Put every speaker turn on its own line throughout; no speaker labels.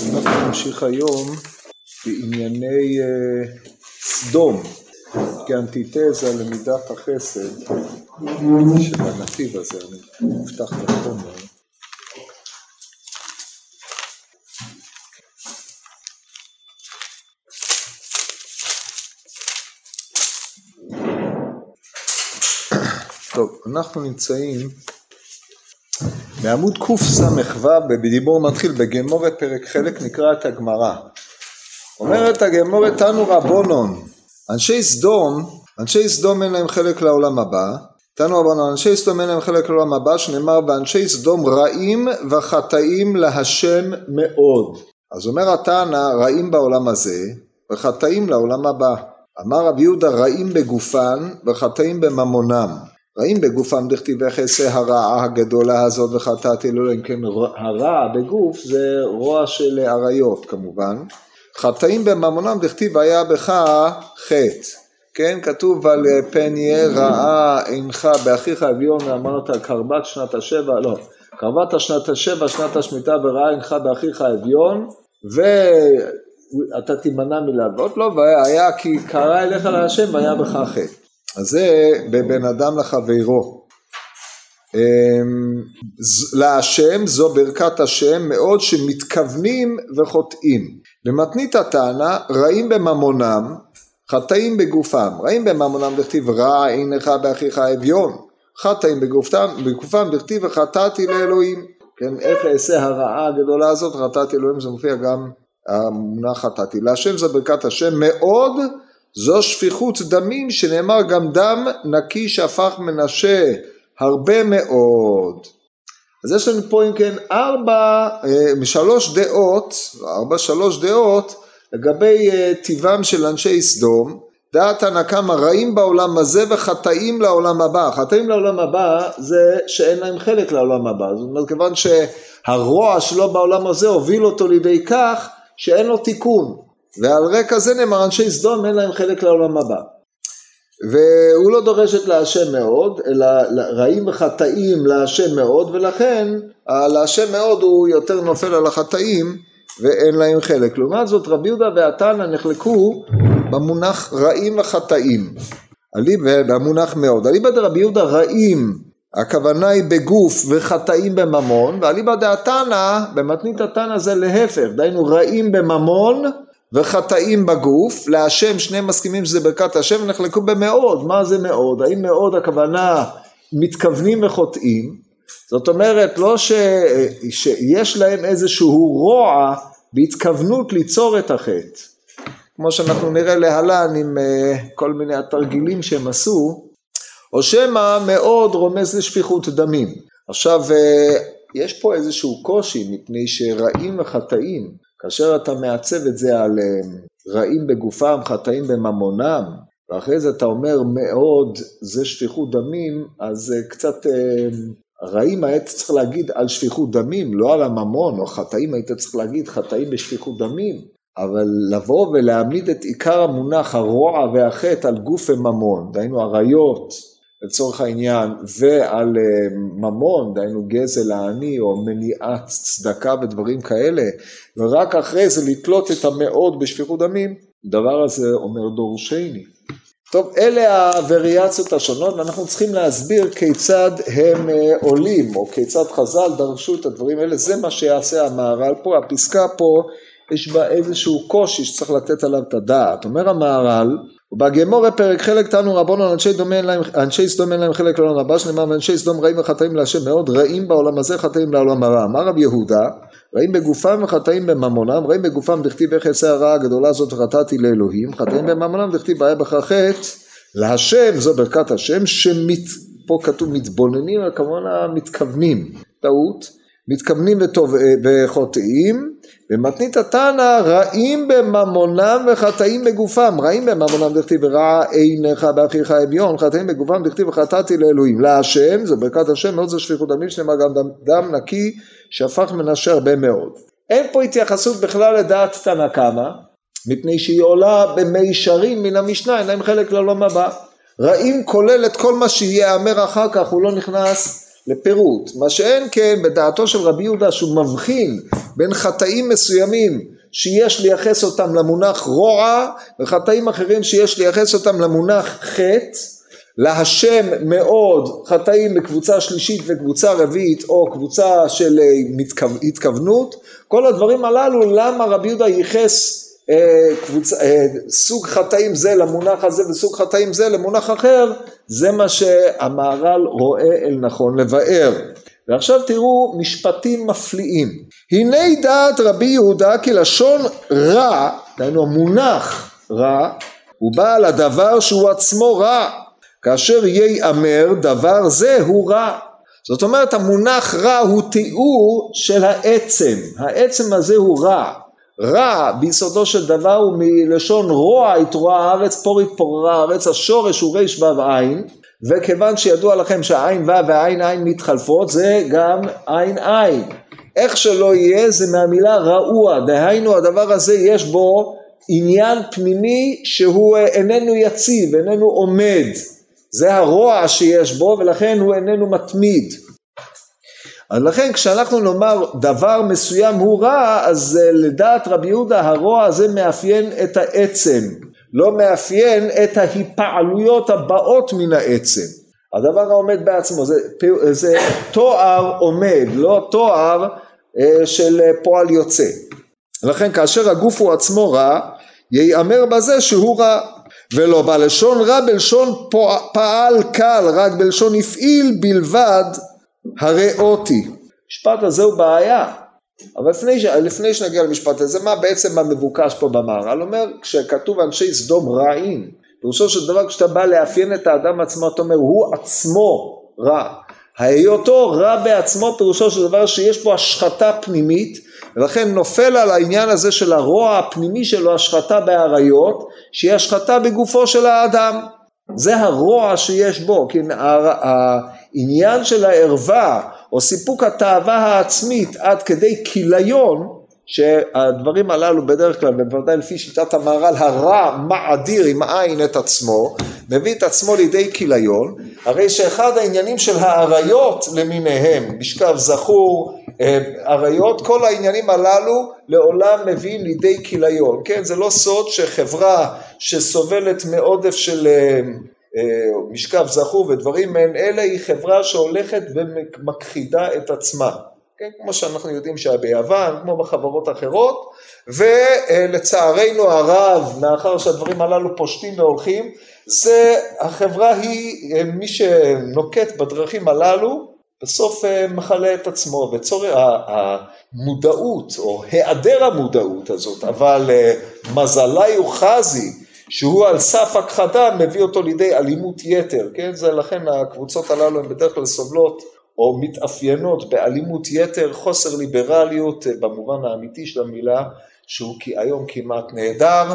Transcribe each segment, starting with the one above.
אנחנו נמשיך היום בענייני uh, סדום כאנטיתזה למידת החסד שבנתיב הזה, אני אפתח את החומר. טוב, אנחנו נמצאים בעמוד קס"ו בדיבור מתחיל בגמורת פרק חלק נקרא את הגמרא. אומרת הגמורת תנו רבונון אנשי סדום אנשי סדום אין להם חלק לעולם הבא. תנו רבונון אנשי סדום אין להם חלק לעולם הבא שנאמר באנשי סדום רעים וחטאים להשם מאוד. אז אומר התנא רעים בעולם הזה וחטאים לעולם הבא. אמר רבי יהודה רעים בגופן וחטאים בממונם רעים בגופם דכתיב איך אעשה הרעה הגדולה הזאת וחטאתי? לו אם כן הרע בגוף זה רוע של אריות כמובן. חטאים בממונם דכתיב היה בך חטא. כן כתוב על פן יהיה רעה אינך באחיך אביון ואמרת קרבת שנת השבע לא קרבת שנת השבע שנת השמיטה ורעה אינך באחיך אביון ואתה תימנע מלעבוד? לו והיה כי קרא אליך להשם והיה בך חטא אז זה בבין אדם לחברו. אמ, להשם זו ברכת השם מאוד שמתכוונים וחוטאים. למתנית הטענה רעים בממונם חטאים בגופם. רעים בממונם דכתיב רע עינך באחיך אביון. חטאים בגופם, בגופם דכתיב וחטאתי לאלוהים. כן איך אעשה הרעה הגדולה הזאת? חטאתי אלוהים זה מופיע גם המונח חטאתי. להשם זו ברכת השם. מאוד זו שפיכות דמים שנאמר גם דם נקי שהפך מנשה הרבה מאוד. אז יש לנו פה אם כן ארבע, אה, שלוש דעות, ארבע שלוש דעות לגבי אה, טיבם של אנשי סדום. דעת הנקמה רעים בעולם הזה וחטאים לעולם הבא. חטאים לעולם הבא זה שאין להם חלק לעולם הבא. זאת אומרת כיוון שהרוע שלו בעולם הזה הוביל אותו לידי כך שאין לו תיקון. ועל רקע זה נאמר אנשי סדום אין להם חלק לעולם הבא. והוא לא דורש את להשם מאוד, אלא רעים וחטאים להשם מאוד, ולכן להשם מאוד הוא יותר נופל על החטאים ואין להם חלק. לעומת זאת רבי יהודה והתנא נחלקו במונח רעים וחטאים. במונח מאוד. אליבא דרבי יהודה רעים הכוונה היא בגוף וחטאים בממון, ואליבא דעתנא במתנית התנא זה להפך, דהיינו רעים בממון וחטאים בגוף, להשם שניהם מסכימים שזה ברכת השם ונחלקו במאוד, מה זה מאוד? האם מאוד הכוונה מתכוונים וחוטאים? זאת אומרת לא ש... שיש להם איזשהו רוע בהתכוונות ליצור את החטא, כמו שאנחנו נראה להלן עם אה, כל מיני התרגילים שהם עשו, או שמא מאוד רומז לשפיכות דמים. עכשיו אה, יש פה איזשהו קושי מפני שרעים וחטאים כאשר אתה מעצב את זה על אה, רעים בגופם, חטאים בממונם, ואחרי זה אתה אומר מאוד, זה שפיכות דמים, אז קצת אה, רעים היית צריך להגיד על שפיכות דמים, לא על הממון, או חטאים היית צריך להגיד חטאים בשפיכות דמים, אבל לבוא ולהעמיד את עיקר המונח הרוע והחטא על גוף וממון, דהיינו עריות, לצורך העניין, ועל אה, ממון, דהיינו גזל העני או מניעת צדקה ודברים כאלה, ורק אחרי זה לתלות את המאוד בשפיכות דמים, הדבר הזה אומר דורשני. טוב, אלה הווריאציות השונות ואנחנו צריכים להסביר כיצד הם אה, עולים או כיצד חז"ל דרשו את הדברים האלה, זה מה שיעשה המהר"ל פה, הפסקה פה יש בה איזשהו קושי שצריך לתת עליו את הדעת. אומר המהר"ל, ובגמורה פרק חלק תנו רבונו אנשי, סדום אין להם חלק לעולם הבא שנאמר ואנשי סדום רעים וחטאים להשם מאוד רעים בעולם הזה חטאים לעולם הרע. אמר רב יהודה רעים בגופם וחטאים בממונם רעים בגופם דכתיב איך אעשה הרעה הגדולה הזאת וחטאתי לאלוהים חטאים בממונם דכתיב היה בך חטא להשם זו ברכת השם שמת פה כתוב מתבוננים כמובן מתכוונים טעות מתכוונים וחוטאים ומתנית התנא רעים בממונם וחטאים בגופם. רעים בממונם דכתיב רע עיניך באחיך אביון חטאים בגופם דכתיב וחטאתי לאלוהים. להשם זו ברכת השם מאוד זו שפיכות דמים שנאמר גם דם, דם נקי שהפך מנשה הרבה מאוד. אין פה התייחסות בכלל לדעת תנא קמא מפני שהיא עולה במישרין מן המשנה אין להם חלק לעולם הבא. רעים כולל את כל מה שייאמר אחר כך הוא לא נכנס לפירוט. מה שאין כן בדעתו של רבי יהודה שהוא מבחין בין חטאים מסוימים שיש לייחס אותם למונח רוע וחטאים אחרים שיש לייחס אותם למונח חטא להשם מאוד חטאים בקבוצה שלישית וקבוצה רביעית או קבוצה של אה, התכוונות כל הדברים הללו למה רבי יהודה ייחס אה, קבוצה, אה, סוג חטאים זה למונח הזה וסוג חטאים זה למונח אחר זה מה שהמהר"ל רואה אל נכון לבאר ועכשיו תראו משפטים מפליאים הנה דעת רבי יהודה כי לשון רע דהיינו המונח רע הוא בא על הדבר שהוא עצמו רע כאשר ייאמר דבר זה הוא רע. זאת אומרת המונח רע הוא תיאור של העצם, העצם הזה הוא רע. רע ביסודו של דבר הוא מלשון רוע התרועה הארץ פור התפוררה הארץ השורש הוא רי"ו עין וכיוון שידוע לכם שהעין ו' והעין עין מתחלפות זה גם עין עין. איך שלא יהיה זה מהמילה רעוע. דהיינו הדבר הזה יש בו עניין פנימי שהוא איננו יציב איננו עומד. זה הרוע שיש בו ולכן הוא איננו מתמיד. אז לכן כשאנחנו נאמר דבר מסוים הוא רע אז לדעת רבי יהודה הרוע הזה מאפיין את העצם לא מאפיין את ההיפעלויות הבאות מן העצם. הדבר העומד בעצמו זה, זה תואר עומד לא תואר אה, של פועל יוצא. לכן כאשר הגוף הוא עצמו רע ייאמר בזה שהוא רע. ולא בלשון רע בלשון פעל קל רק בלשון הפעיל בלבד הרי אותי. המשפט הזה הוא בעיה אבל לפני. לפני שנגיע למשפט הזה מה בעצם המבוקש פה במהר"ל אומר כשכתוב אנשי סדום רעים פירושו של דבר כשאתה בא לאפיין את האדם עצמו אתה אומר הוא עצמו רע היותו רע בעצמו פירושו של דבר שיש פה השחתה פנימית ולכן נופל על העניין הזה של הרוע הפנימי שלו השחתה באריות שהיא השחתה בגופו של האדם זה הרוע שיש בו כי העניין של הערווה או סיפוק התאווה העצמית עד כדי כיליון שהדברים הללו בדרך כלל בוודאי לפי שיטת המהר"ל הרע מעדיר עם עין את עצמו מביא את עצמו לידי כיליון הרי שאחד העניינים של האריות למיניהם משכב זכור אה, אריות כל העניינים הללו לעולם מביאים לידי כיליון כן? זה לא סוד שחברה שסובלת מעודף של אה, אה, משכב זכור ודברים מעין אלה היא חברה שהולכת ומכחידה את עצמה כן, כמו שאנחנו יודעים שהיה ביוון, כמו בחברות אחרות, ולצערנו הרב, מאחר שהדברים הללו פושטים והולכים, זה החברה היא, מי שנוקט בדרכים הללו, בסוף אה, מכלה את עצמו, וצורך המודעות או היעדר המודעות הזאת, אבל אה, מזלי הוא חזי שהוא על סף הכחדה מביא אותו לידי אלימות יתר, כן? זה לכן הקבוצות הללו הן בדרך כלל סובלות או מתאפיינות באלימות יתר, חוסר ליברליות אה, במובן האמיתי של המילה, שהוא היום כמעט נהדר,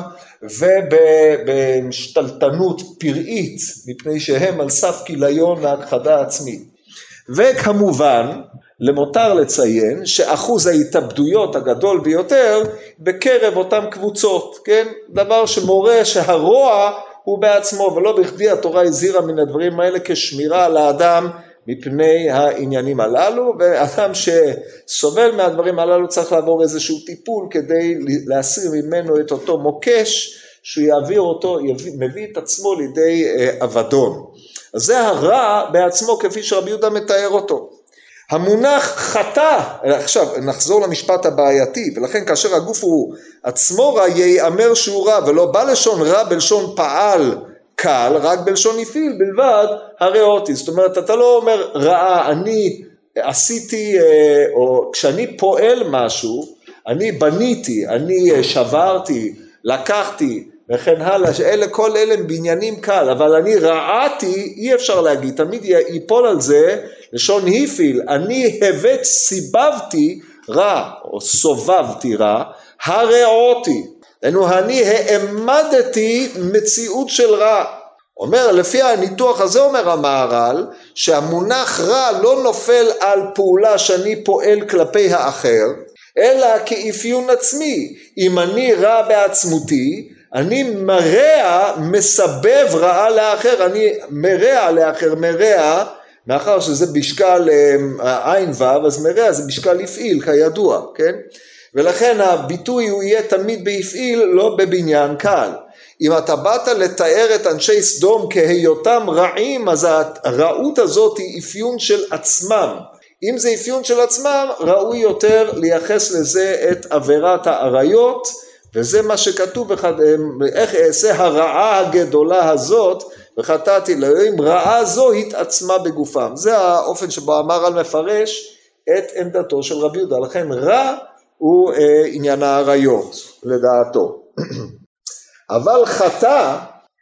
ובשתלטנות פראית, מפני שהם על סף כיליון להכחדה עצמית. וכמובן, למותר לציין שאחוז ההתאבדויות הגדול ביותר בקרב אותן קבוצות, כן? דבר שמורה שהרוע הוא בעצמו, ולא בכדי התורה הזהירה מן הדברים האלה כשמירה על האדם מפני העניינים הללו, ואדם שסובל מהדברים הללו צריך לעבור איזשהו טיפול כדי להסיר ממנו את אותו מוקש, שהוא יעביר אותו, יביא, מביא את עצמו לידי אה, אבדון. אז זה הרע בעצמו כפי שרבי יהודה מתאר אותו. המונח חטא, עכשיו נחזור למשפט הבעייתי, ולכן כאשר הגוף הוא עצמו רע ייאמר שהוא רע, ולא בא לשון רע בלשון פעל קל, רק בלשון הפעיל בלבד, הרי אותי. זאת אומרת, אתה לא אומר רעה, אני עשיתי, אה, או כשאני פועל משהו, אני בניתי, אני אה, שברתי, לקחתי, וכן הלאה, שאלה, כל אלה הם בעניינים קל, אבל אני רעתי, אי אפשר להגיד, תמיד ייפול על זה לשון הפעיל, אני הבאת, סיבבתי רע, או סובבתי רע, הרעותי. דהיינו, אני העמדתי מציאות של רע. אומר, לפי הניתוח הזה אומר המהר"ל, שהמונח רע לא נופל על פעולה שאני פועל כלפי האחר, אלא כאפיון עצמי. אם אני רע בעצמותי, אני מרע, מסבב רעה לאחר, אני מרע לאחר, מרע מאחר שזה משקל אה, עין ו', אז מרע זה משקל הפעיל כידוע, כן? ולכן הביטוי הוא יהיה תמיד בהפעיל, לא בבניין קל. אם אתה באת לתאר את אנשי סדום כהיותם רעים, אז הרעות הזאת היא אפיון של עצמם. אם זה אפיון של עצמם, ראוי יותר לייחס לזה את עבירת האריות, וזה מה שכתוב, איך אעשה הרעה הגדולה הזאת, וחטאתי לאלוהים, רעה זו התעצמה בגופם. זה האופן שבו אמר על מפרש את עמדתו של רבי יהודה. לכן רע הוא אה, עניין האריות, לדעתו. אבל חטא,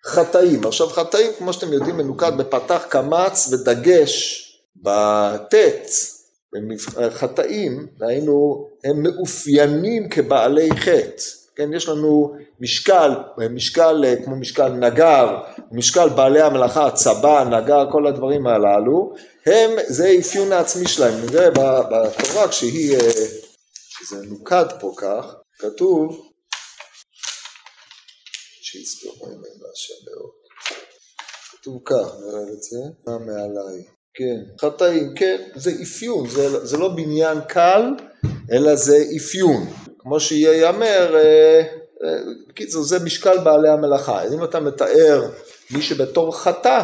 חטאים. עכשיו חטאים, כמו שאתם יודעים, מנוקד בפתח קמץ ודגש בטית. חטאים, דהיינו, הם מאופיינים כבעלי חטא. כן, יש לנו משקל, משקל כמו משקל נגר, משקל בעלי המלאכה, צבא, נגר, כל הדברים הללו, הם, זה אפיון העצמי שלהם. נראה בתורה כשהיא, כשזה נוקד פה כך, כתוב שיסתובב בהשם מאוד. כתוב כך, נראה את זה, מה מעליי. כן, חטאים, כן, זה אפיון, זה, זה לא בניין קל, אלא זה אפיון. כמו שייאמר, אה, אה, בקיצור, זה משקל בעלי המלאכה. אם אתה מתאר מי שבתור חטא,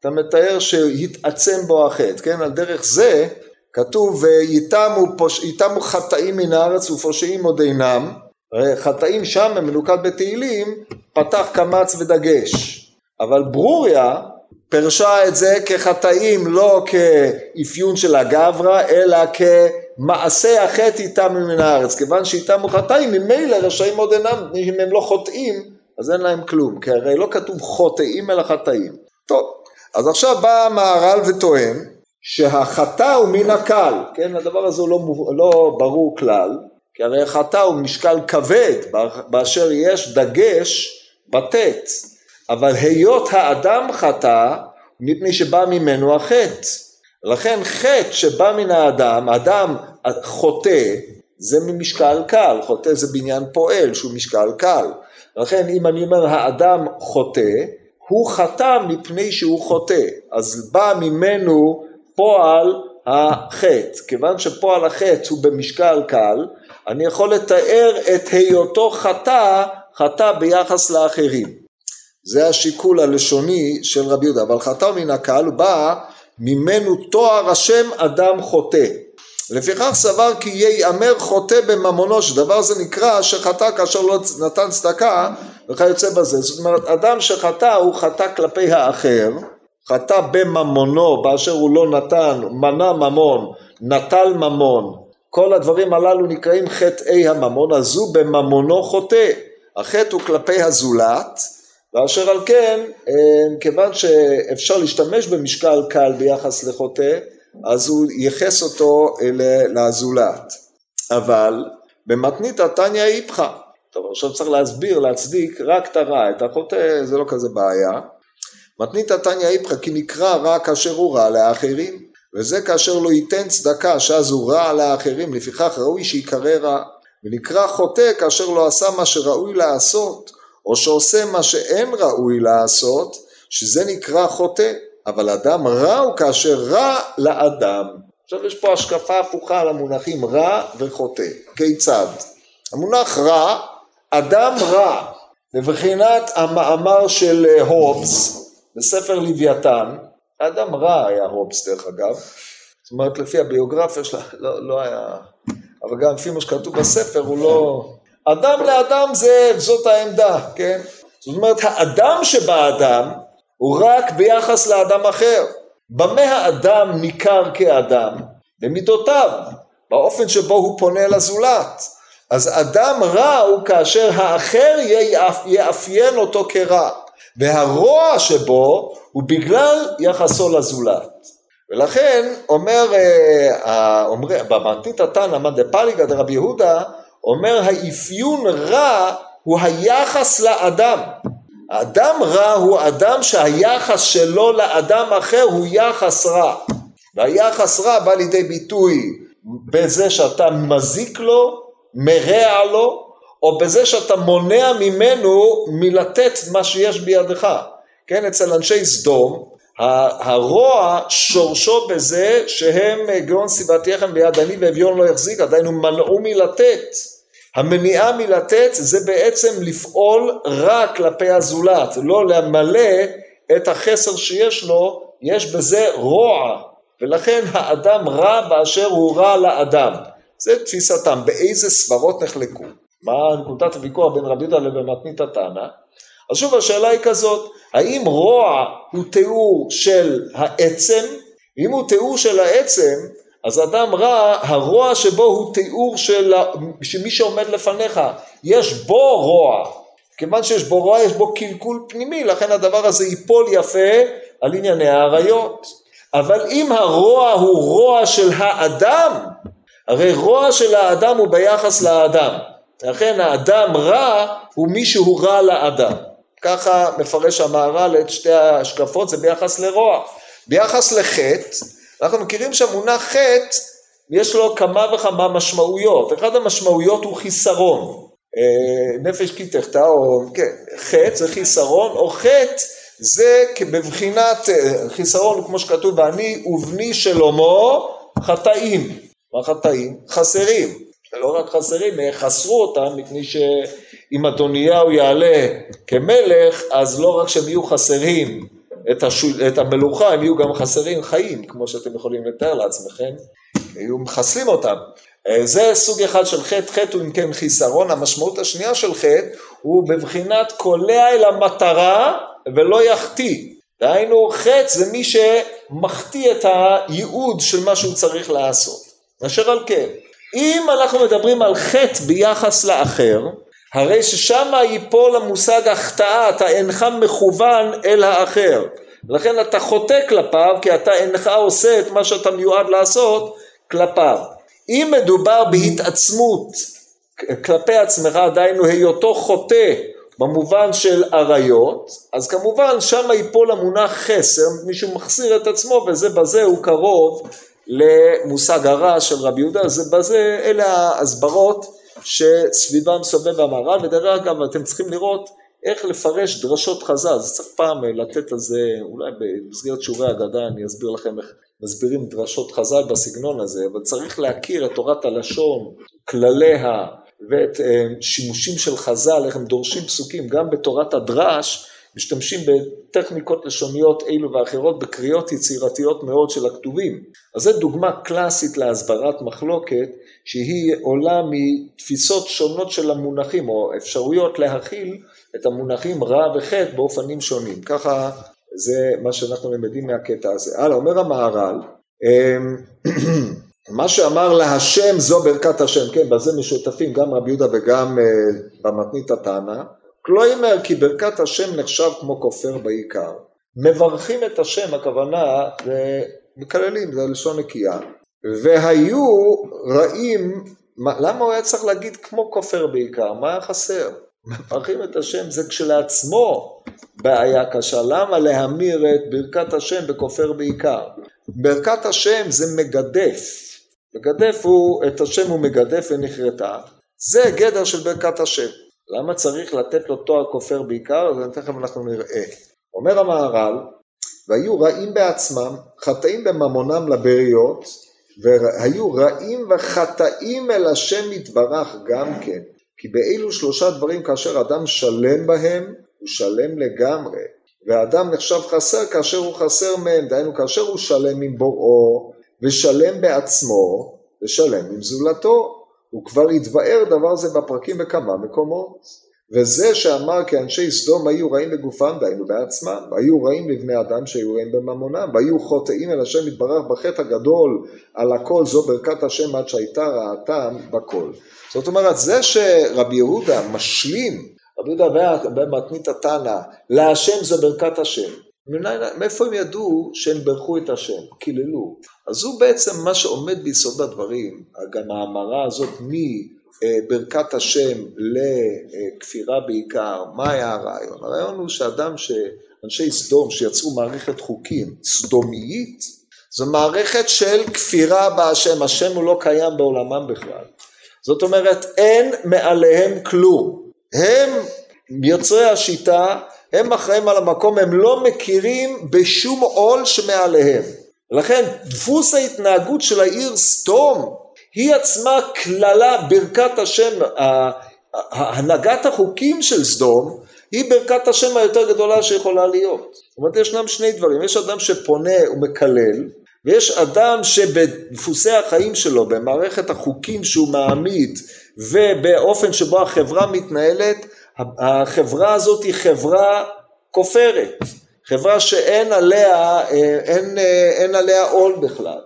אתה מתאר שהתעצם בו החטא, כן? על דרך זה כתוב ויתמו חטאים מן הארץ ופושעים עוד אינם, חטאים שם מנוקד בתהילים, פתח קמץ ודגש. אבל ברוריה פירשה את זה כחטאים לא כאפיון של הגברא, אלא כמעשה החטא איתם מן הארץ. כיוון שאיתם הוא חטאים, ממילא רשעים עוד אינם, אם הם לא חוטאים, אז אין להם כלום. כי הרי לא כתוב חוטאים אלא חטאים. טוב, אז עכשיו בא המהר"ל וטוען שהחטא הוא מן הקל, כן? הדבר הזה הוא לא, לא ברור כלל. כי הרי החטא הוא משקל כבד, באשר יש דגש בטית. אבל היות האדם חטא, מפני שבא ממנו החטא. לכן חטא שבא מן האדם, אדם חוטא, זה ממשקל קל, חוטא זה בניין פועל שהוא משקל קל. לכן אם אני אומר האדם חוטא, הוא חטא מפני שהוא חוטא, אז בא ממנו פועל החטא. כיוון שפועל החטא הוא במשקל קל, אני יכול לתאר את היותו חטא, חטא ביחס לאחרים. זה השיקול הלשוני של רבי יהודה, אבל חטא מן הקהל בא ממנו תואר השם אדם חוטא. לפיכך סבר כי ייאמר חוטא בממונו, שדבר זה נקרא שחטא כאשר לא נתן צדקה וכיוצא בזה. זאת אומרת, אדם שחטא הוא חטא כלפי האחר, חטא בממונו באשר הוא לא נתן, מנע ממון, נטל ממון, כל הדברים הללו נקראים חטאי הממון, אז הוא בממונו חוטא. החטא הוא כלפי הזולת, ואשר על כן, אה, כיוון שאפשר להשתמש במשקל קל ביחס לחוטא, אז הוא ייחס אותו לזולת. אבל במתנית התניא איפכא. טוב, עכשיו צריך להסביר, להצדיק רק את הרע, את החוטא זה לא כזה בעיה. מתנית התניא איפכא כי נקרא רע כאשר הוא רע לאחרים. וזה כאשר לא ייתן צדקה שאז הוא רע לאחרים, לפיכך ראוי שיקרא רע. ונקרא חוטא כאשר לא עשה מה שראוי לעשות, או שעושה מה שאין ראוי לעשות, שזה נקרא חוטא. אבל אדם רע הוא כאשר רע לאדם. עכשיו יש פה השקפה הפוכה על המונחים רע וחוטא. כיצד? המונח רע, אדם רע, מבחינת המאמר של הובס בספר לוויתן, אדם רע היה הובס דרך אגב, זאת אומרת לפי הביוגרפיה שלה לא, לא היה, אבל גם לפי מה שכתוב בספר הוא לא, אדם לאדם זה, זאת העמדה, כן? זאת אומרת האדם שבאדם הוא רק ביחס לאדם אחר. במה האדם ניכר כאדם? במידותיו, באופן שבו הוא פונה לזולת. אז אדם רע הוא כאשר האחר יאפיין אותו כרע. והרוע שבו הוא בגלל יחסו לזולת. ולכן אומר, אה, אומר במתנית התנא מאן דרבי יהודה אומר האפיון רע הוא היחס לאדם. האדם רע הוא אדם שהיחס שלו לאדם אחר הוא יחס רע. והיחס רע בא לידי ביטוי בזה שאתה מזיק לו, מרע לו, או בזה שאתה מונע ממנו מלתת מה שיש בידך. כן, אצל אנשי סדום, הרוע שורשו בזה שהם גאון סיבתיכם ביד עני ואביון לא יחזיק, עדיין הוא מנעו מלתת. המניעה מלתת זה בעצם לפעול רק כלפי הזולת, לא למלא את החסר שיש לו, יש בזה רוע, ולכן האדם רע באשר הוא רע לאדם. זה תפיסתם, באיזה סברות נחלקו. מה נקודת הוויכוח בין רבי יהודה לבין מתנית התנא? אז שוב השאלה היא כזאת, האם רוע הוא תיאור של העצם? אם הוא תיאור של העצם, אז אדם רע, הרוע שבו הוא תיאור של, מי שעומד לפניך, יש בו רוע, כיוון שיש בו רוע יש בו קלקול פנימי, לכן הדבר הזה ייפול יפה על ענייני האריות. אבל אם הרוע הוא רוע של האדם, הרי רוע של האדם הוא ביחס לאדם, לכן האדם רע הוא מי שהוא רע לאדם. ככה מפרש המהר"ל את שתי ההשקפות, זה ביחס לרוע. ביחס לחטא, אנחנו מכירים שהמונח חטא, יש לו כמה וכמה משמעויות. אחת המשמעויות הוא חיסרון. אה, נפש כי תחטא, או כן, חטא זה חיסרון, או חטא זה בבחינת אה, חיסרון, כמו שכתוב, ואני ובני שלמה חטאים. מה חטאים? חסרים. לא רק חסרים, חסרו אותם, מפני שאם אדוניהו יעלה כמלך, אז לא רק שהם יהיו חסרים את, השול, את המלוכה, הם יהיו גם חסרים חיים, כמו שאתם יכולים לתאר לעצמכם, היו מחסלים אותם. אה, זה סוג אחד של חטא, חטא הוא אם כן חיסרון, המשמעות השנייה של חטא הוא בבחינת קולע אל המטרה ולא יחטיא. דהיינו חטא זה מי שמחטיא את הייעוד של מה שהוא צריך לעשות. אשר על כן, אם אנחנו מדברים על חטא ביחס לאחר, הרי ששם ייפול המושג החטאה, אתה אינך מכוון אל האחר. לכן אתה חוטא כלפיו כי אתה אינך עושה את מה שאתה מיועד לעשות כלפיו. אם מדובר בהתעצמות כלפי עצמך, דהיינו היותו חוטא במובן של עריות, אז כמובן שם ייפול המונח חסר, מישהו מחסיר את עצמו וזה בזה הוא קרוב למושג הרע של רבי יהודה, זה בזה, אלה ההסברות שסביבם סובב המהר"ל, ודרך אגב אתם צריכים לראות איך לפרש דרשות חז"ל, אז צריך פעם לתת על זה, אולי במסגרת שיעורי אגדה אני אסביר לכם איך מסבירים דרשות חז"ל בסגנון הזה, אבל צריך להכיר את תורת הלשון, כלליה ואת אה, שימושים של חז"ל, איך הם דורשים פסוקים, גם בתורת הדרש משתמשים בטכניקות לשוניות אלו ואחרות בקריאות יצירתיות מאוד של הכתובים. אז זו דוגמה קלאסית להסברת מחלוקת שהיא עולה מתפיסות שונות של המונחים או אפשרויות להכיל את המונחים רע וחטא באופנים שונים. ככה זה מה שאנחנו למדים מהקטע הזה. הלאה, אומר המהר"ל, אמ, מה שאמר להשם זו ברכת השם, כן, בזה משותפים גם רבי יהודה וגם אה, במתנית הטענה, כלומר כי ברכת השם נחשב כמו כופר בעיקר. מברכים את השם, הכוונה, מקללים, זה לשון נקייה, והיו רעים, למה הוא היה צריך להגיד כמו כופר בעיקר? מה היה חסר? מברכים את השם זה כשלעצמו בעיה קשה, למה להמיר את ברכת השם בכופר בעיקר? ברכת השם זה מגדף, מגדף הוא, את השם הוא מגדף ונכרתה, זה גדר של ברכת השם. למה צריך לתת לו תואר כופר בעיקר? אז תכף אנחנו נראה. אומר המהר"ל, והיו רעים בעצמם, חטאים בממונם לבריות, והיו רעים וחטאים אל השם יתברך גם כן. כי באילו שלושה דברים כאשר אדם שלם בהם, הוא שלם לגמרי. והאדם נחשב חסר כאשר הוא חסר מהם, דהיינו כאשר הוא שלם עם בוראו, ושלם בעצמו, ושלם עם זולתו. הוא כבר התבאר דבר זה בפרקים בכמה מקומות. וזה שאמר כי אנשי סדום היו רעים בגופם, דהיינו בעצמם, והיו רעים לבני אדם שהיו רעים בממונם, והיו חוטאים אל השם יתברך בחטא הגדול על הכל, זו ברכת השם עד שהייתה רעתם בכל. זאת אומרת, זה שרבי יהודה משלים, רבי יהודה במתנית התנא, להשם זו ברכת השם, מאיפה הם ידעו שהם ברכו את השם? קיללו. אז הוא בעצם מה שעומד ביסוד הדברים, גם ההמרה הזאת מברכת השם לכפירה בעיקר, מה היה הרעיון? הרעיון הוא שאדם, שאנשי סדום שיצרו מערכת חוקים סדומיית, זו מערכת של כפירה בהשם, השם הוא לא קיים בעולמם בכלל. זאת אומרת אין מעליהם כלום. הם יוצרי השיטה הם אחראים על המקום, הם לא מכירים בשום עול שמעליהם. לכן דפוס ההתנהגות של העיר סדום היא עצמה קללה, ברכת השם, הנהגת החוקים של סדום היא ברכת השם היותר גדולה שיכולה להיות. זאת אומרת ישנם שני דברים, יש אדם שפונה ומקלל ויש אדם שבדפוסי החיים שלו, במערכת החוקים שהוא מעמיד ובאופן שבו החברה מתנהלת, החברה הזאת היא חברה כופרת, חברה שאין עליה, אין, אין עליה עול בכלל,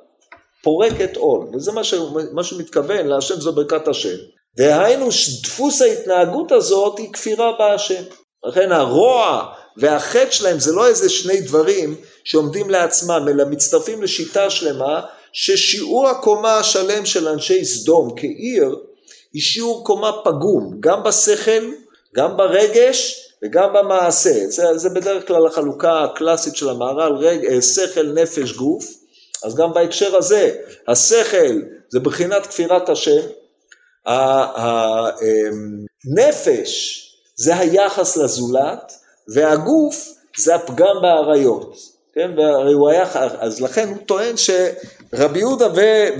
פורקת עול, וזה מה, ש, מה שמתכוון להשם זו ברכת השם. דהיינו דפוס ההתנהגות הזאת היא כפירה בהשם. לכן הרוע והחטא שלהם זה לא איזה שני דברים שעומדים לעצמם, אלא מצטרפים לשיטה שלמה ששיעור הקומה השלם של אנשי סדום כעיר היא שיעור קומה פגום, גם בשכל, גם ברגש וגם במעשה. זה, זה בדרך כלל החלוקה הקלאסית של המהר"ל, רג, שכל, נפש, גוף. אז גם בהקשר הזה, השכל זה בחינת כפירת השם, הנפש זה היחס לזולת, והגוף זה הפגם באריות, כן, והרי הוא היה, אז לכן הוא טוען שרבי יהודה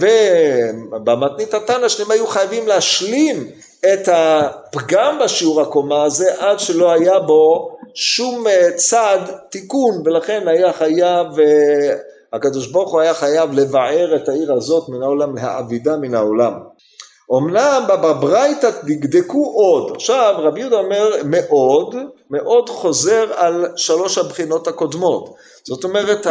ובמתנית התנא שניהם היו חייבים להשלים את הפגם בשיעור הקומה הזה עד שלא היה בו שום אה, צד תיקון ולכן היה חייב, אה, הקדוש ברוך הוא היה חייב לבער את העיר הזאת מן העולם, להעבידה מן העולם. אמנם בברייתא דקדקו עוד, עכשיו רבי יהודה אומר מאוד, מאוד חוזר על שלוש הבחינות הקודמות, זאת אומרת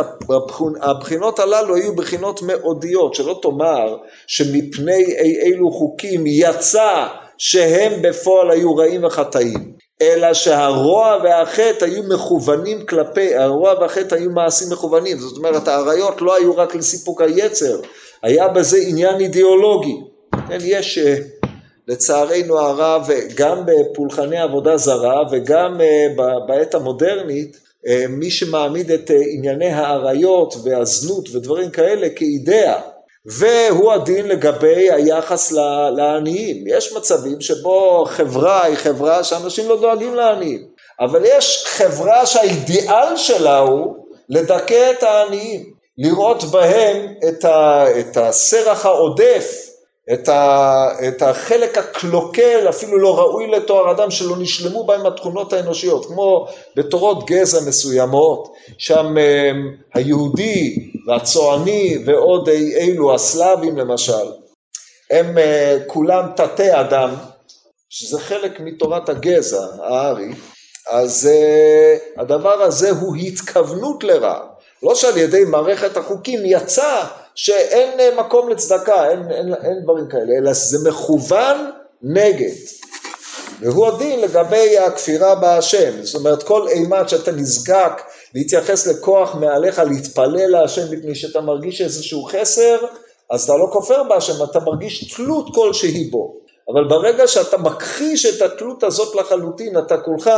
הבחינות הללו היו בחינות מאודיות, שלא תאמר שמפני אי אילו חוקים יצא שהם בפועל היו רעים וחטאים, אלא שהרוע והחטא היו מכוונים כלפי, הרוע והחטא היו מעשים מכוונים, זאת אומרת האריות לא היו רק לסיפוק היצר, היה בזה עניין אידיאולוגי כן, יש אה, לצערנו הרב גם בפולחני עבודה זרה וגם אה, בעת המודרנית אה, מי שמעמיד את ענייני האריות והזנות ודברים כאלה כאידאה והוא הדין לגבי היחס לעניים. יש מצבים שבו חברה היא חברה שאנשים לא דואגים לעניים, אבל יש חברה שהאידיאל שלה הוא לדכא את העניים, לראות בהם את, ה, את הסרח העודף את, ה, את החלק הקלוקל, אפילו לא ראוי לתואר אדם, שלא נשלמו בהם התכונות האנושיות, כמו בתורות גזע מסוימות, שם אה, היהודי והצועני ועוד אלו, הסלאבים למשל, הם אה, כולם תתי אדם, שזה חלק מתורת הגזע הארי, אז אה, הדבר הזה הוא התכוונות לרע, לא שעל ידי מערכת החוקים יצא שאין אה, מקום לצדקה, אין, אין, אין דברים כאלה, אלא זה מכוון נגד. והוא הדין לגבי הכפירה בהשם, זאת אומרת כל אימת שאתה נזקק להתייחס לכוח מעליך להתפלל להשם מפני שאתה מרגיש איזשהו חסר, אז אתה לא כופר בהשם, אתה מרגיש תלות כלשהי בו. אבל ברגע שאתה מכחיש את התלות הזאת לחלוטין, אתה כולך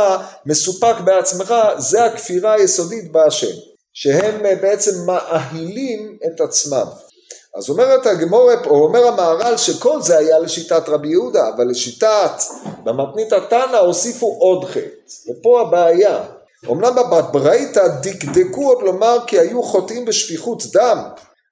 מסופק בעצמך, זה הכפירה היסודית בהשם. שהם אה, בעצם מאהילים את עצמם. אז אומרת הגמורה, או אומר המהר"ל שכל זה היה לשיטת רבי יהודה, אבל לשיטת במתנית התנא הוסיפו עוד חטא, ופה הבעיה. אמנם בברייתא דקדקו עוד לומר כי היו חוטאים בשפיכות דם,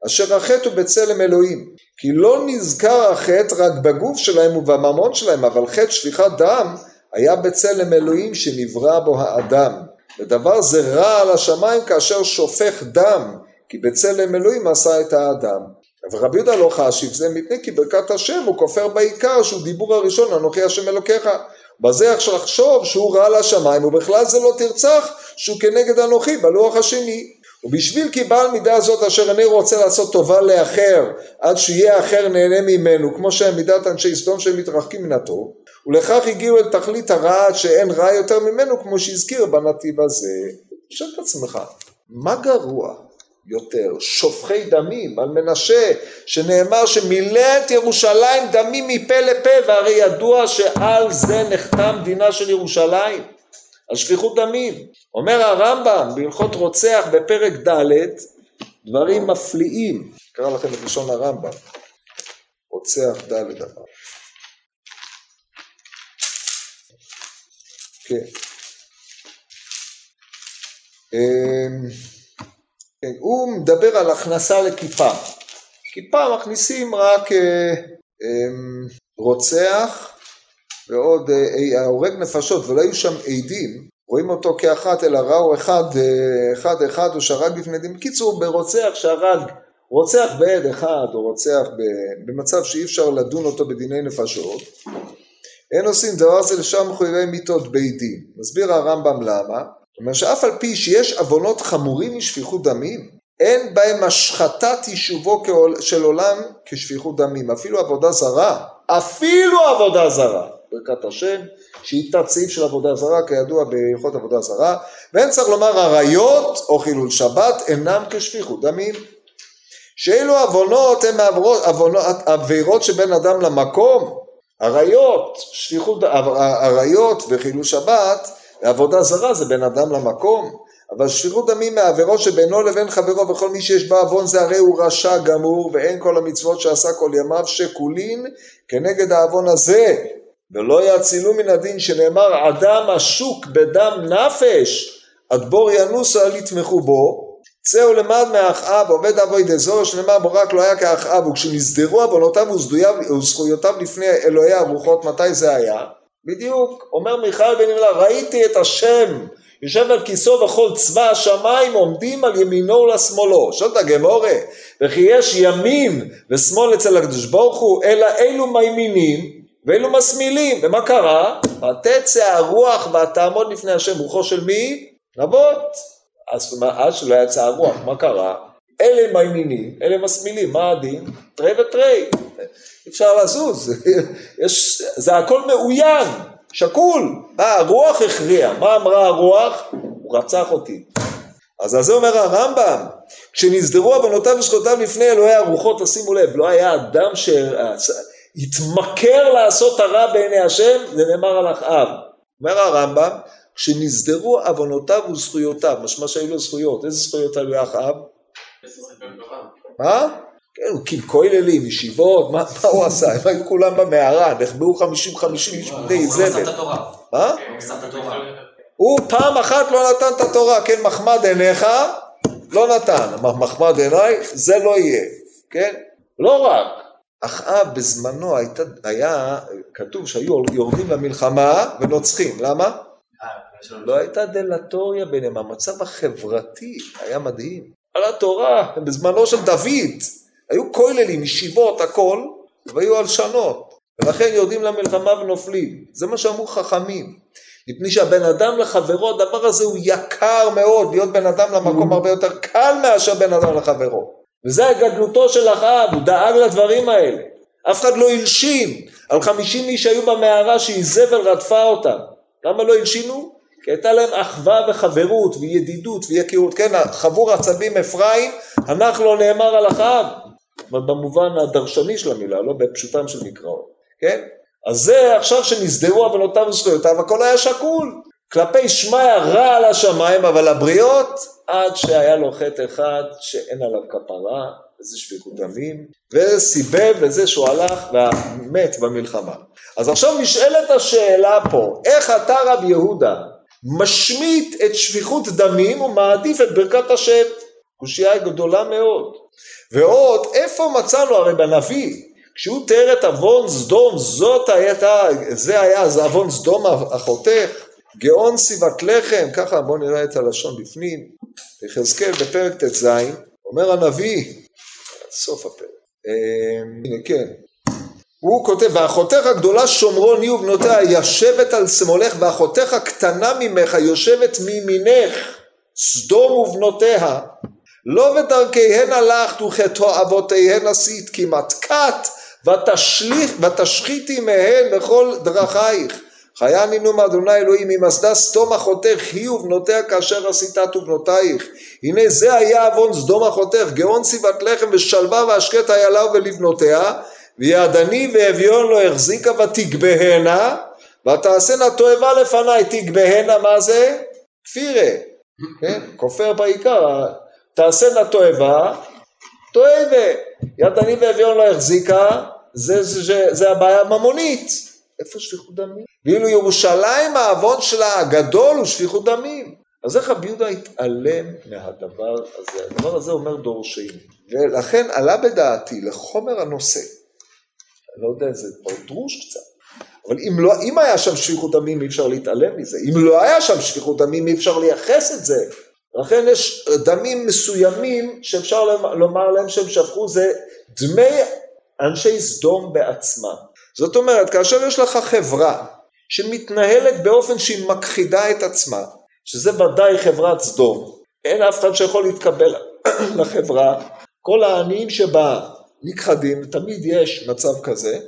אשר החטא הוא בצלם אלוהים. כי לא נזכר החטא רק בגוף שלהם ובממון שלהם, אבל חטא שפיכת דם היה בצלם אלוהים שנברא בו האדם. ודבר זה רע על השמיים כאשר שופך דם, כי בצלם אלוהים עשה את האדם. ורבי יהודה לא חשיב זה מפני כי ברכת השם הוא כופר בעיקר שהוא דיבור הראשון אנוכי השם אלוקיך. בזה עכשיו לחשוב שהוא רע לשמיים ובכלל זה לא תרצח שהוא כנגד אנוכי בלוח השני. ובשביל כי בעל מידה זאת אשר איני רוצה לעשות טובה לאחר עד שיהיה האחר נהנה ממנו כמו שהם מידת אנשי סדום שהם מתרחקים מן הטוב ולכך הגיעו אל תכלית הרעת שאין רע יותר ממנו כמו שהזכיר בנתיב הזה. תשאל את עצמך, מה גרוע יותר? שופכי דמים על מנשה שנאמר שמילא את ירושלים דמים מפה לפה והרי ידוע שעל זה נחתם דינה של ירושלים על שפיכות דמים. אומר הרמב"ם בהלכות רוצח בפרק ד' דברים מפליאים, אקרא לכם את לשון הרמב"ם, רוצח ד' אמר כן. אמ, כן, הוא מדבר על הכנסה לכיפה. כיפה מכניסים רק אה, אמ, רוצח ועוד ההורג נפשות ולא היו שם עדים, רואים אותו כאחת אלא ראו אחד אחד אחד או שהרג בפני דין. בקיצור ברוצח שהרג רוצח בעד אחד או רוצח במצב שאי אפשר לדון אותו בדיני נפשות אין עושים דבר זה לשם מחויבי מיתות בית דין. מסביר הרמב"ם למה. אומר שאף על פי שיש עוונות חמורים משפיכות דמים, אין בהם השחתת יישובו של עולם כשפיכות דמים. אפילו עבודה זרה, אפילו עבודה זרה, ברכת השם, שהיא תת סעיף של עבודה זרה, כידוע בהלכות עבודה זרה, ואין צריך לומר עריות או חילול שבת אינם כשפיכות דמים. שאלו עוונות הן עבירות שבין אדם למקום, עריות, שפיכות, עריות וחילול שבת, עבודה זרה זה בין אדם למקום, אבל שפיכות דמים מהעבירות שבינו לבין חברו וכל מי שיש בה עוון זה הרי הוא רשע גמור ואין כל המצוות שעשה כל ימיו שקולין כנגד העוון הזה. ולא יאצילו מן הדין שנאמר אדם השוק בדם נפש עד בור ינוסו אל יתמכו בו צא ולמד מאחאב עובד אבוי דזור שנאמר בו רק לא היה כאחאב וכשנסדרו עוונותיו וזכויותיו לפני אלוהי הרוחות מתי זה היה? בדיוק אומר מיכאל בן ימלה ראיתי את השם יושב על כיסו וכל צבא השמיים עומדים על ימינו ולשמאלו. שואלת הגמורה, וכי יש ימין ושמאל אצל הקדוש ברוך הוא, אלא אלו מימינים ואלו מסמילים. ומה קרה? ותצא הרוח ותעמוד לפני השם רוחו של מי? נבות. אז אז שלא יצא הרוח, מה קרה? אלה מימינים, אלה מסמילים, מה הדין? תרי ותרי. אפשר לזוז, יש, זה הכל מאוין. שקול, מה הרוח הכריע, מה אמרה הרוח? הוא רצח אותי. אז על זה אומר הרמב"ם, כשנסדרו עוונותיו וזכויותיו לפני אלוהי הרוחות, תשימו לב, לא היה אדם שהתמכר לעשות הרע בעיני השם, זה נאמר על אחאב. אומר הרמב"ם, כשנסדרו עוונותיו וזכויותיו, משמע שהיו לו זכויות, איזה זכויות היו לאחאב? מה? כן, הוא הקים כוללים, ישיבות, מה, הוא עשה? הם היו כולם במערה, נחבאו חמישים חמישים איש בני זבל. מה? הוא פעם אחת לא נתן את התורה, כן, מחמד עיניך, לא נתן. מחמד עיניי, זה לא יהיה, כן? לא רק. אחאב בזמנו הייתה, היה, כתוב שהיו יורדים למלחמה ונוצחים, למה? לא הייתה דלטוריה ביניהם, המצב החברתי היה מדהים. על התורה, בזמנו של דוד, היו כוללים, ישיבות, הכל, והיו הלשנות. ולכן יורדים למלחמה ונופלים. זה מה שאמרו חכמים. מפני שהבן אדם לחברו, הדבר הזה הוא יקר מאוד, להיות בן אדם למקום הרבה יותר קל מאשר בן אדם לחברו. וזה הגדלותו של אחאב, הוא דאג לדברים האלה. אף אחד לא הלשין על חמישים איש שהיו במערה שאיזבל רדפה אותם. למה לא הלשינו? כי הייתה להם אחווה וחברות וידידות ויקירות. כן, חבור עצבים אפרים, הנח לא נאמר על אחאב. במובן הדרשני של המילה, לא בפשוטם של מקראות, כן? אז זה עכשיו שנסדרו עוונותיו וזכויותיו, הכל היה שקול. כלפי שמיא רע על השמיים, אבל הבריות, עד שהיה לו חטא אחד שאין עליו כפרה, וזה שפיכות דמים, וסיבב לזה שהוא הלך ומת במלחמה. אז עכשיו נשאלת השאלה פה, איך אתה רב יהודה משמיט את שפיכות דמים ומעדיף את ברכת השם? קושייה גדולה מאוד. ועוד, איפה מצאנו? הרי בנביא, כשהוא תיאר את עוון סדום, זאת הייתה, זה היה עוון סדום החותך, גאון סיבת לחם, ככה בואו נראה את הלשון בפנים, יחזקאל בפרק ט"ז, אומר הנביא, סוף הפרק, אה, הנה כן, הוא כותב, ואחותך הגדולה שומרון היא ובנותיה ישבת על שמאלך ואחותך הקטנה ממך יושבת מימינך סדום ובנותיה. לא בדרכיהן הלכת וכתועבותיהן עשית כי מתקת ותשליך, ותשחיתי מהן לכל דרכייך. חייני נום אדוני אלוהים ממסדה סדום אחותך היא ובנותיה כאשר עשיתת ובנותייך. הנה זה היה עוון סדום אחותך גאון סיבת לחם ושלווה והשקט איילה ולבנותיה ויעדני ואביון לא החזיקה ותגבהנה ותעשנה תועבה לפניי תגבהנה מה זה? כפירה כן? כופר בעיקר תעשנה תועבה, תועבה. יד עני ואביון לא החזיקה, זה, זה, זה, זה הבעיה הממונית. איפה שפיכות דמים? ואילו ירושלים העוון שלה הגדול הוא שפיכות דמים. אז איך רבי יהודה התעלם מהדבר הזה? הדבר הזה אומר דורשני. ולכן עלה בדעתי לחומר הנושא, לא יודע, זה כבר דרוש קצת, אבל אם, לא, אם היה שם שפיכות דמים אי אפשר להתעלם מזה, אם לא היה שם שפיכות דמים אי אפשר לייחס את זה. לכן יש דמים מסוימים שאפשר לומר להם שהם שפכו, זה דמי אנשי סדום בעצמם. זאת אומרת, כאשר יש לך חברה שמתנהלת באופן שהיא מכחידה את עצמה, שזה ודאי חברת סדום, אין אף אחד שיכול להתקבל לחברה, כל העניים שבה נכחדים, תמיד יש מצב כזה,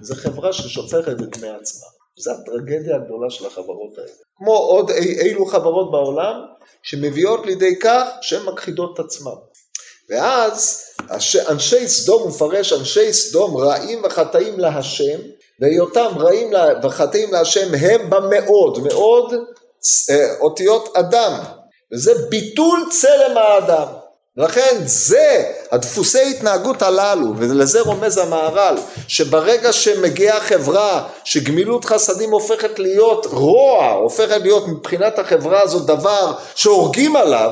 זו חברה ששופכת את דמי עצמה. זו הטרגדיה הגדולה של החברות האלה. כמו עוד אי, אילו חברות בעולם שמביאות לידי כך שהן מכחידות את עצמן. ואז אנשי סדום, הוא מפרש אנשי סדום רעים וחטאים להשם, והיותם רעים וחטאים להשם הם במאוד, מאוד אה, אותיות אדם, וזה ביטול צלם האדם. לכן זה הדפוסי התנהגות הללו, ולזה רומז המהר"ל, שברגע שמגיעה חברה שגמילות חסדים הופכת להיות רוע, הופכת להיות מבחינת החברה הזאת דבר שהורגים עליו,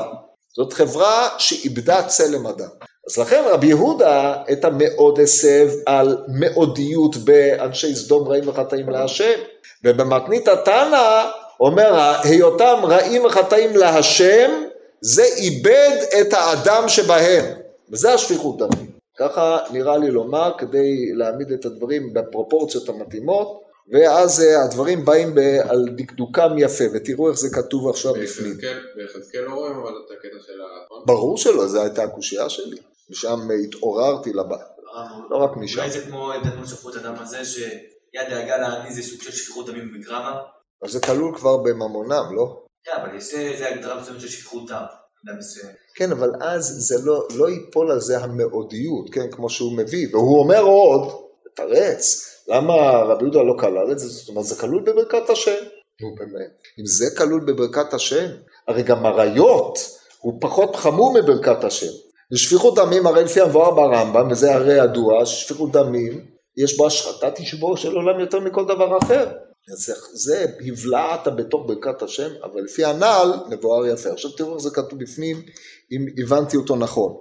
זאת חברה שאיבדה צלם אדם. אז לכן רבי יהודה את המאוד הסב על מאודיות באנשי סדום רעים וחטאים להשם, ובמתנית התנא אומר היותם רעים וחטאים להשם זה איבד את האדם שבהם, וזה השפיכות דמים. ככה נראה לי לומר כדי להעמיד את הדברים בפרופורציות המתאימות, ואז אה, הדברים באים על דקדוקם יפה, ותראו איך זה כתוב עכשיו בפנים.
ביחזקאל לא רואים אבל את הקטע של ה...
ברור שלא, זו הייתה הקושייה שלי. משם התעוררתי לבא. לא רק משם.
אולי זה כמו דנו שפכות הדם הזה, שיד דאגה לעני זה סוג של שפיכות דמים בגרמה?
אז זה כלול כבר בממונם, לא?
כן, אבל יש איזה הגדרה מסוימת של שפיכות דם.
כן, אבל אז זה לא, לא ייפול על זה המאודיות, כן, כמו שהוא מביא, והוא אומר עוד, תרץ, למה רבי יהודה לא כלל את זה? זאת אומרת, זה כלול בברכת השם. נו באמת, אם זה כלול בברכת השם, הרי גם עריות הוא פחות חמור מברכת השם. ושפיכות דמים, הרי לפי המבואר ברמב"ם, וזה הרי ידוע, שפיכות דמים, יש בו השחטת ישבור של עולם יותר מכל דבר אחר. זה, זה הבלעת בתוך ברכת השם, אבל לפי הנעל מבואר יפה. עכשיו תראו איך זה כתוב בפנים, אם הבנתי אותו נכון.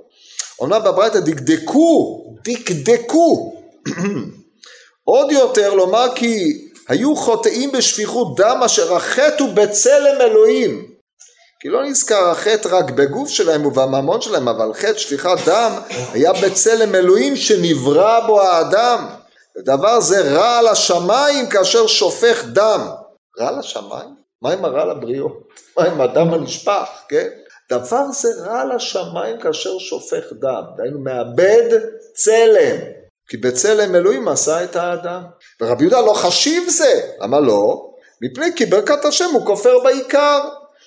אומנם בברייתא דקדקו, דקדקו. עוד יותר לומר כי היו חוטאים בשפיכות דם אשר החטאו בצלם אלוהים. כי לא נזכר החטא רק בגוף שלהם ובממון שלהם, אבל חטא שפיכת דם היה בצלם אלוהים שנברא בו האדם. ודבר זה רע לשמיים כאשר שופך דם. רע לשמיים? מה עם הרע לבריות? מה עם הדם הנשפך, כן? דבר זה רע לשמיים כאשר שופך דם. דהיינו מאבד צלם. כי בצלם אלוהים עשה את האדם. ורבי יהודה לא חשיב זה. למה לא? מפני כי ברכת השם הוא כופר בעיקר.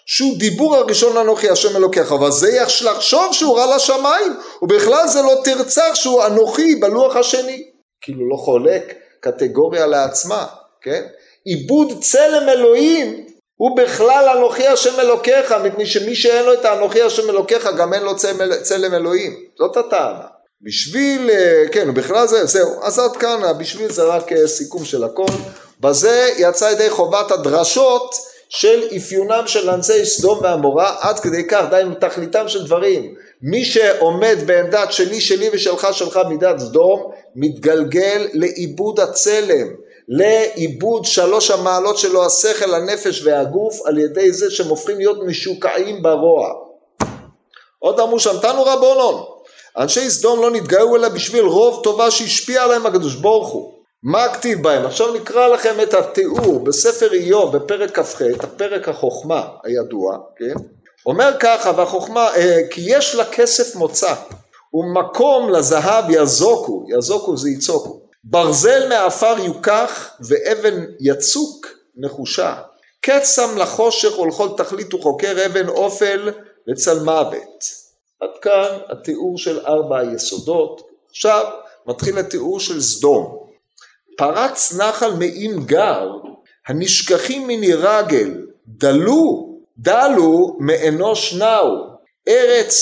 שהוא דיבור הראשון אנוכי השם אלוקיך, אבל זה יש לחשוב שהוא רע לשמיים, ובכלל זה לא תרצח שהוא אנוכי בלוח השני. כאילו לא חולק קטגוריה לעצמה, כן? עיבוד צלם אלוהים הוא בכלל אנוכי השם אלוקיך, מפני שמי שאין לו את האנוכי השם אלוקיך גם אין לו צלם, צלם אלוהים, זאת הטענה. בשביל, אה, כן, בכלל זה, זהו, אז עד כאן, בשביל זה רק אה, סיכום של הכל. בזה יצא ידי חובת הדרשות של אפיונם של אנשי סדום ועמורה, עד כדי כך, דהיינו תכליתם של דברים. מי שעומד בעמדת שלי, שלי ושלך, שלך מידת סדום, מתגלגל לאיבוד הצלם, לאיבוד שלוש המעלות שלו, השכל, הנפש והגוף, על ידי זה שהם הופכים להיות משוקעים ברוע. עוד אמרו שם, תנו רבונון, אנשי סדום לא נתגאו אלא בשביל רוב טובה שהשפיע עליהם הקדוש ברוך הוא. מה כתיב בהם? עכשיו נקרא לכם את התיאור בספר איוב בפרק כ"ח, הפרק החוכמה הידוע, כן? אומר ככה, והחוכמה, אה, כי יש לה כסף מוצא, ומקום לזהב יזוקו, יזוקו זה יצוקו. ברזל מעפר יוקח, ואבן יצוק נחושה. קץ שם לחושך ולכל תכלית וחוקר אבן אופל וצל מוות. עד כאן התיאור של ארבע היסודות. עכשיו מתחיל התיאור של סדום. פרץ נחל מעין גר, הנשכחים מני רגל, דלו דלו מאנוש נאו, ארץ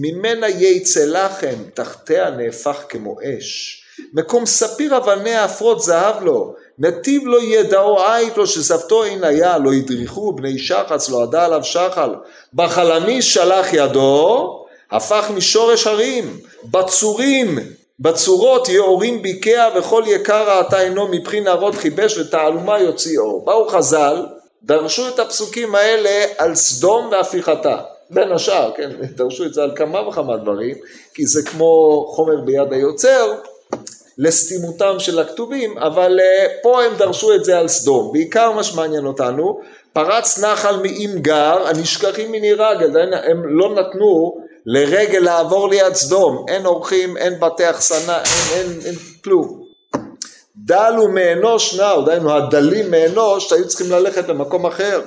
ממנה יצא לחם, תחתיה נהפך כמו אש. מקום ספיר אבניה עפרות זהב לו, נתיב לא ידעו עית לו שזבתו אין היה, לא הדריכו בני שחץ, לא עדה עליו שחל, בחלמי שלח ידו, הפך משורש הרים, בצורים, בצורות יאורים ביקע וכל יקר ראתה עינו מפחי נהרות חיבש ותעלומה יוציא אור. באו חז"ל, דרשו את הפסוקים האלה על סדום והפיכתה. בין השאר, כן, דרשו את זה על כמה וכמה דברים, כי זה כמו חומר ביד היוצר, לסתימותם של הכתובים, אבל uh, פה הם דרשו את זה על סדום. בעיקר מה שמעניין אותנו, פרץ נחל מאם גר, הנשכחים מני רגל, הם לא נתנו לרגל לעבור ליד סדום, אין אורחים, אין בתי אחסנה, אין, אין, אין כלום. דל הוא מאנוש נעו, דהיינו הדלים מאנוש, שהיו צריכים ללכת למקום אחר.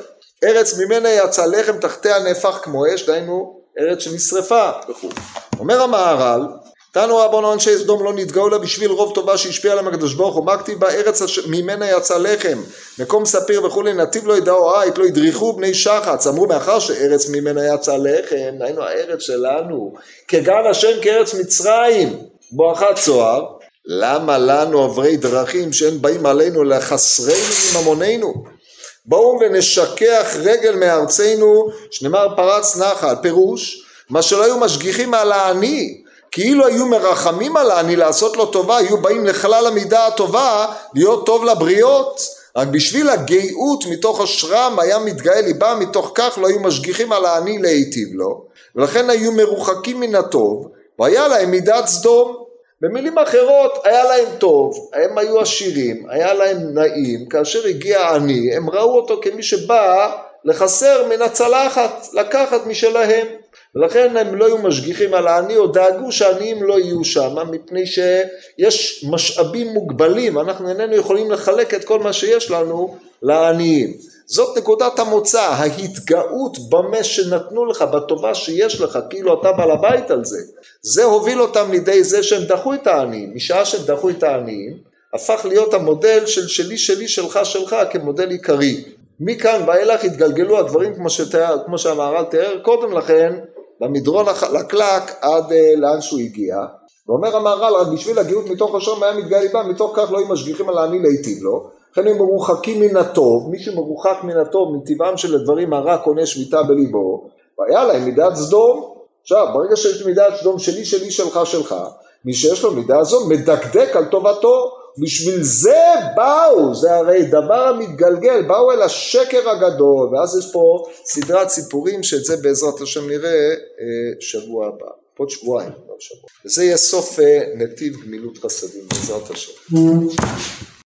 ארץ ממנה יצא לחם תחתיה נהפך כמו אש, דהיינו ארץ שנשרפה וכו'. אומר המהר"ל, תנו רבנו אנשי סדום לא נתגאו לה בשביל רוב טובה שהשפיע עליהם הקדוש ברוך הוא, מה כתיב בה ארץ ממנה יצא לחם, מקום ספיר וכולי, נתיב לא ידעו עית, לא ידריכו בני שחץ, אמרו מאחר שארץ ממנה יצא לחם, היינו הארץ שלנו, כגן השם כארץ מצרים, בואכה צוהר, למה לנו עברי דרכים שאין באים עלינו לחסרנו מממוננו? בואו ונשכח רגל מארצנו, שנאמר פרץ נחל, פירוש, מה שלא היו משגיחים על העני, כאילו היו מרחמים על העני לעשות לו טובה, היו באים לכלל המידה הטובה להיות טוב לבריות, רק בשביל הגאות מתוך אשרם היה מתגאה ליבם, מתוך כך לא היו משגיחים על העני להיטיב לו, ולכן היו מרוחקים מן הטוב, והיה להם מידת סדום. במילים אחרות, היה להם טוב, הם היו עשירים, היה להם נעים, כאשר הגיע העני, הם ראו אותו כמי שבא לחסר מן הצלחת, לקחת משלהם. ולכן הם לא היו משגיחים על העני או דאגו שהעניים לא יהיו שם מפני שיש משאבים מוגבלים אנחנו איננו יכולים לחלק את כל מה שיש לנו לעניים זאת נקודת המוצא ההתגאות במה שנתנו לך בטובה שיש לך כאילו אתה בעל הבית על זה. זה הוביל אותם לידי זה שהם דחו את העניים. משעה שהם דחו את העניים הפך להיות המודל של שלי שלי שלך שלך כמודל עיקרי. מכאן ואילך התגלגלו הדברים כמו, שתיאר, כמו שהמהר"ל תיאר קודם לכן במדרון החלקלק עד אה, לאן שהוא הגיע. ואומר המהר"ל רק בשביל הגאות מתוך השם היה מתגאה ליבם מתוך כך לא היו משגיחים על העני להיטיב לו לכן הם מרוחקים מן הטוב מי שמרוחק מן הטוב מטבעם של הדברים הרע קונה שביתה בליבו והיה להם מידת סדום עכשיו ברגע שיש מידת סדום שלי שלי שלך שלך מי שיש לו מידה זו מדקדק על טובתו בשביל זה באו, זה הרי דבר המתגלגל, באו אל השקר הגדול, ואז יש פה סדרת סיפורים שאת זה בעזרת השם נראה אה, שבוע הבא, עוד שבועיים, לא שבוע. וזה יהיה סוף אה, נתיב גמילות חסדים בעזרת השם.